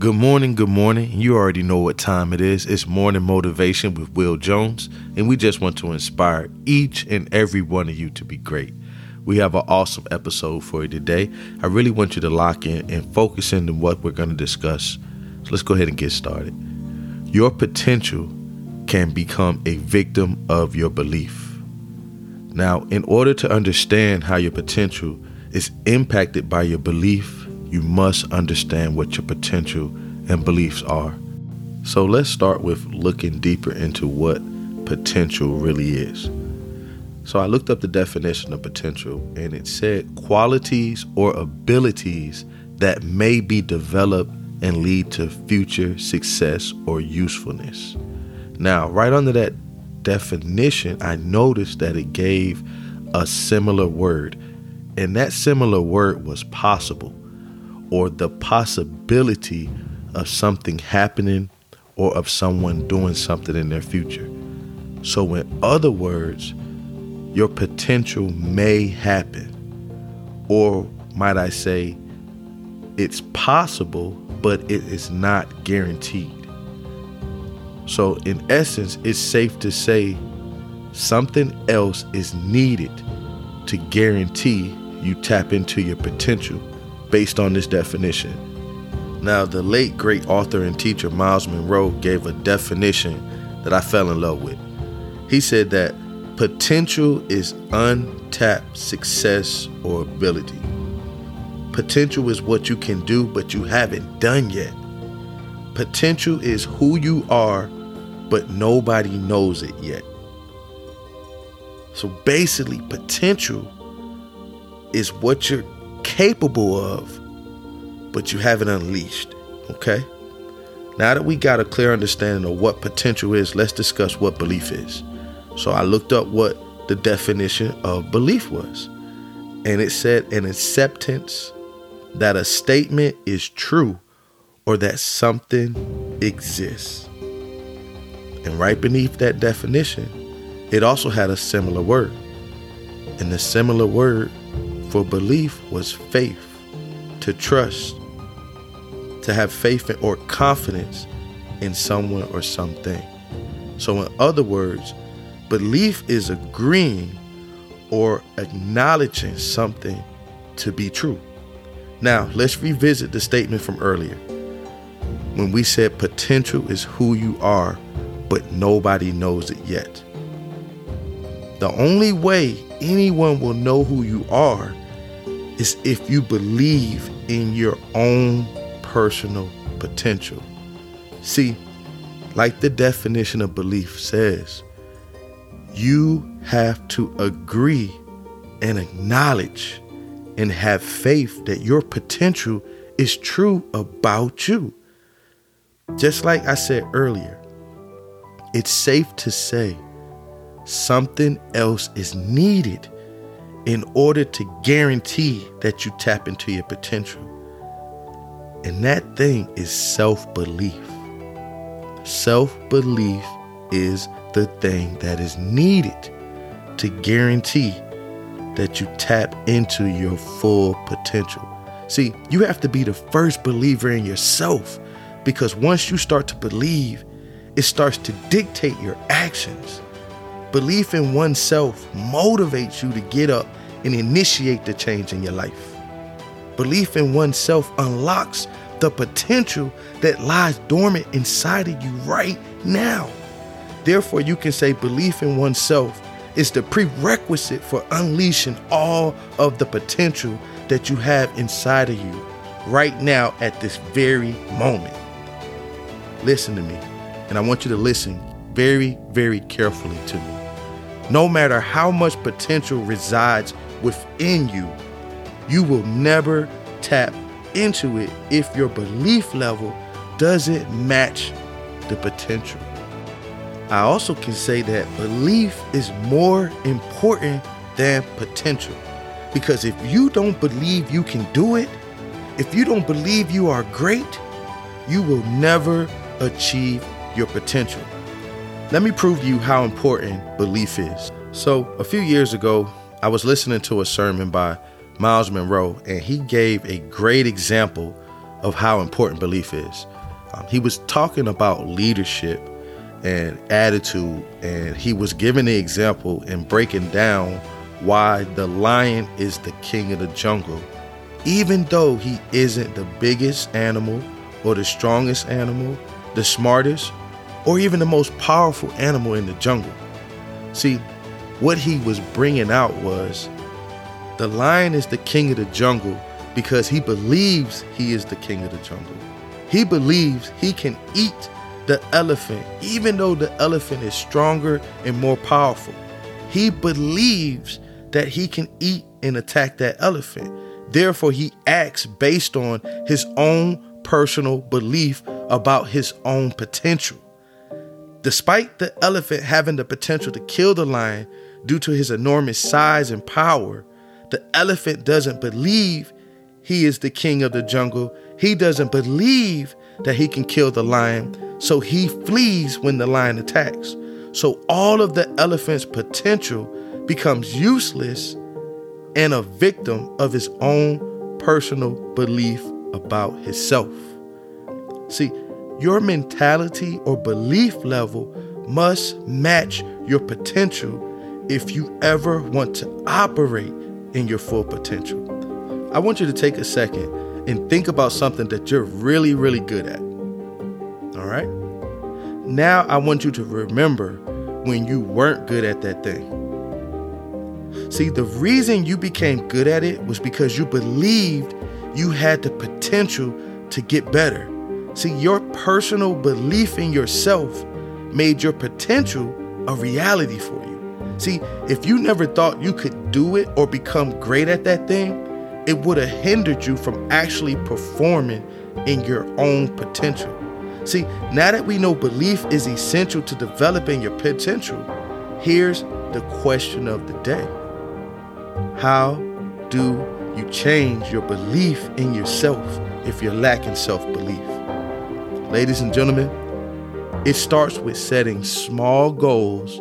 Good morning, good morning. You already know what time it is. It's Morning Motivation with Will Jones, and we just want to inspire each and every one of you to be great. We have an awesome episode for you today. I really want you to lock in and focus in on what we're going to discuss. So let's go ahead and get started. Your potential can become a victim of your belief. Now, in order to understand how your potential is impacted by your belief, you must understand what your potential and beliefs are. So let's start with looking deeper into what potential really is. So I looked up the definition of potential and it said qualities or abilities that may be developed and lead to future success or usefulness. Now, right under that definition, I noticed that it gave a similar word, and that similar word was possible or the possibility of something happening or of someone doing something in their future. So, in other words, your potential may happen, or might I say, it's possible, but it is not guaranteed. So, in essence, it's safe to say something else is needed to guarantee you tap into your potential based on this definition. Now, the late great author and teacher Myles Munroe gave a definition that I fell in love with. He said that potential is untapped success or ability. Potential is what you can do, but you haven't done yet. Potential is who you are, but nobody knows it yet. So basically, potential is what you're capable of, but you haven't unleashed. Okay? Now that we got a clear understanding of what potential is, let's discuss what belief is. So I looked up what the definition of belief was. And it said an acceptance that a statement is true or that something exists. And right beneath that definition, it also had a similar word. And the similar word for belief was faith, to trust, to have faith or confidence in someone or something. So, in other words, belief is agreeing or acknowledging something to be true. Now, let's revisit the statement from earlier when we said potential is who you are, but nobody knows it yet. The only way anyone will know who you are is if you believe in your own personal potential. See, like the definition of belief says, you have to agree and acknowledge and have faith that your potential is true about you. Just like I said earlier, it's safe to say something else is needed in order to guarantee that you tap into your potential. And that thing is self belief. Self belief is the thing that is needed to guarantee that you tap into your full potential. See, you have to be the first believer in yourself because once you start to believe, it starts to dictate your actions. Belief in oneself motivates you to get up and initiate the change in your life. Belief in oneself unlocks the potential that lies dormant inside of you right now. Therefore, you can say belief in oneself is the prerequisite for unleashing all of the potential that you have inside of you right now at this very moment. Listen to me, and I want you to listen very, very carefully to me. No matter how much potential resides within you, you will never tap into it if your belief level doesn't match the potential. I also can say that belief is more important than potential. Because if you don't believe you can do it, if you don't believe you are great, you will never achieve your potential. Let me prove to you how important belief is. So, a few years ago, I was listening to a sermon by Myles Munroe, and he gave a great example of how important belief is. Um, he was talking about leadership and attitude, and he was giving the example and breaking down why the lion is the king of the jungle, even though he isn't the biggest animal or the strongest animal, the smartest, or even the most powerful animal in the jungle. See, what he was bringing out was the lion is the king of the jungle because he believes he is the king of the jungle. He believes he can eat the elephant, even though the elephant is stronger and more powerful. He believes that he can eat and attack that elephant. Therefore, he acts based on his own personal belief about his own potential. Despite the elephant having the potential to kill the lion due to his enormous size and power, the elephant doesn't believe he is the king of the jungle. He doesn't believe that he can kill the lion, so he flees when the lion attacks. So all of the elephant's potential becomes useless and a victim of his own personal belief about himself. See, your mentality or belief level must match your potential if you ever want to operate in your full potential. I want you to take a second and think about something that you're really, really good at. All right? Now I want you to remember when you weren't good at that thing. See, the reason you became good at it was because you believed you had the potential to get better. See, your personal belief in yourself made your potential a reality for you. See, if you never thought you could do it or become great at that thing, it would have hindered you from actually performing in your own potential. See, now that we know belief is essential to developing your potential, here's the question of the day How do you change your belief in yourself if you're lacking self belief? Ladies and gentlemen, it starts with setting small goals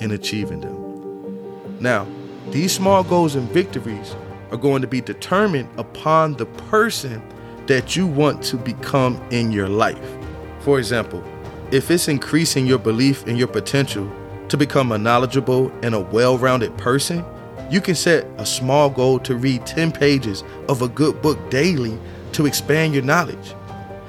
and achieving them. Now, these small goals and victories are going to be determined upon the person that you want to become in your life. For example, if it's increasing your belief in your potential to become a knowledgeable and a well rounded person, you can set a small goal to read 10 pages of a good book daily to expand your knowledge.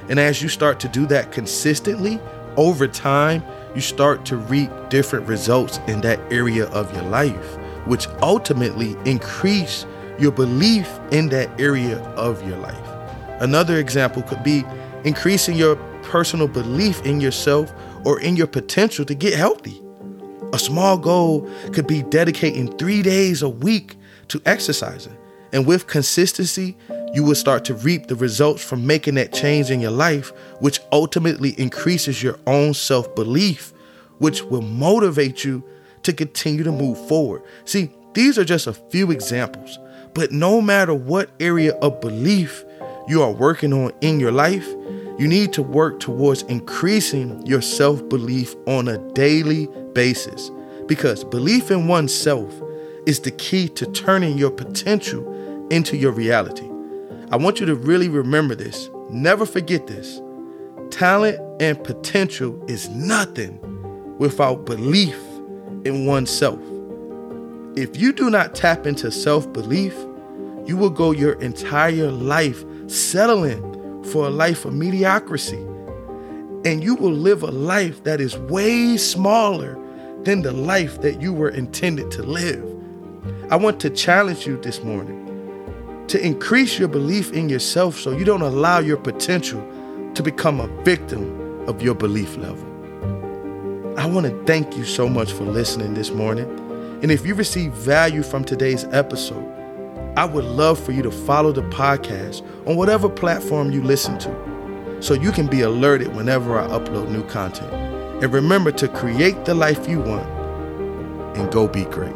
And as you start to do that consistently, over time, you start to reap different results in that area of your life, which ultimately increase your belief in that area of your life. Another example could be increasing your personal belief in yourself or in your potential to get healthy. A small goal could be dedicating three days a week to exercising. And with consistency, you will start to reap the results from making that change in your life, which ultimately increases your own self belief, which will motivate you to continue to move forward. See, these are just a few examples. But no matter what area of belief you are working on in your life, you need to work towards increasing your self belief on a daily basis because belief in oneself is the key to turning your potential into your reality. I want you to really remember this. Never forget this. Talent and potential is nothing without belief in oneself. If you do not tap into self belief, you will go your entire life settling for a life of mediocrity. And you will live a life that is way smaller than the life that you were intended to live. I want to challenge you this morning to increase your belief in yourself so you don't allow your potential to become a victim of your belief level. I want to thank you so much for listening this morning. And if you receive value from today's episode, I would love for you to follow the podcast on whatever platform you listen to so you can be alerted whenever I upload new content. And remember to create the life you want and go be great.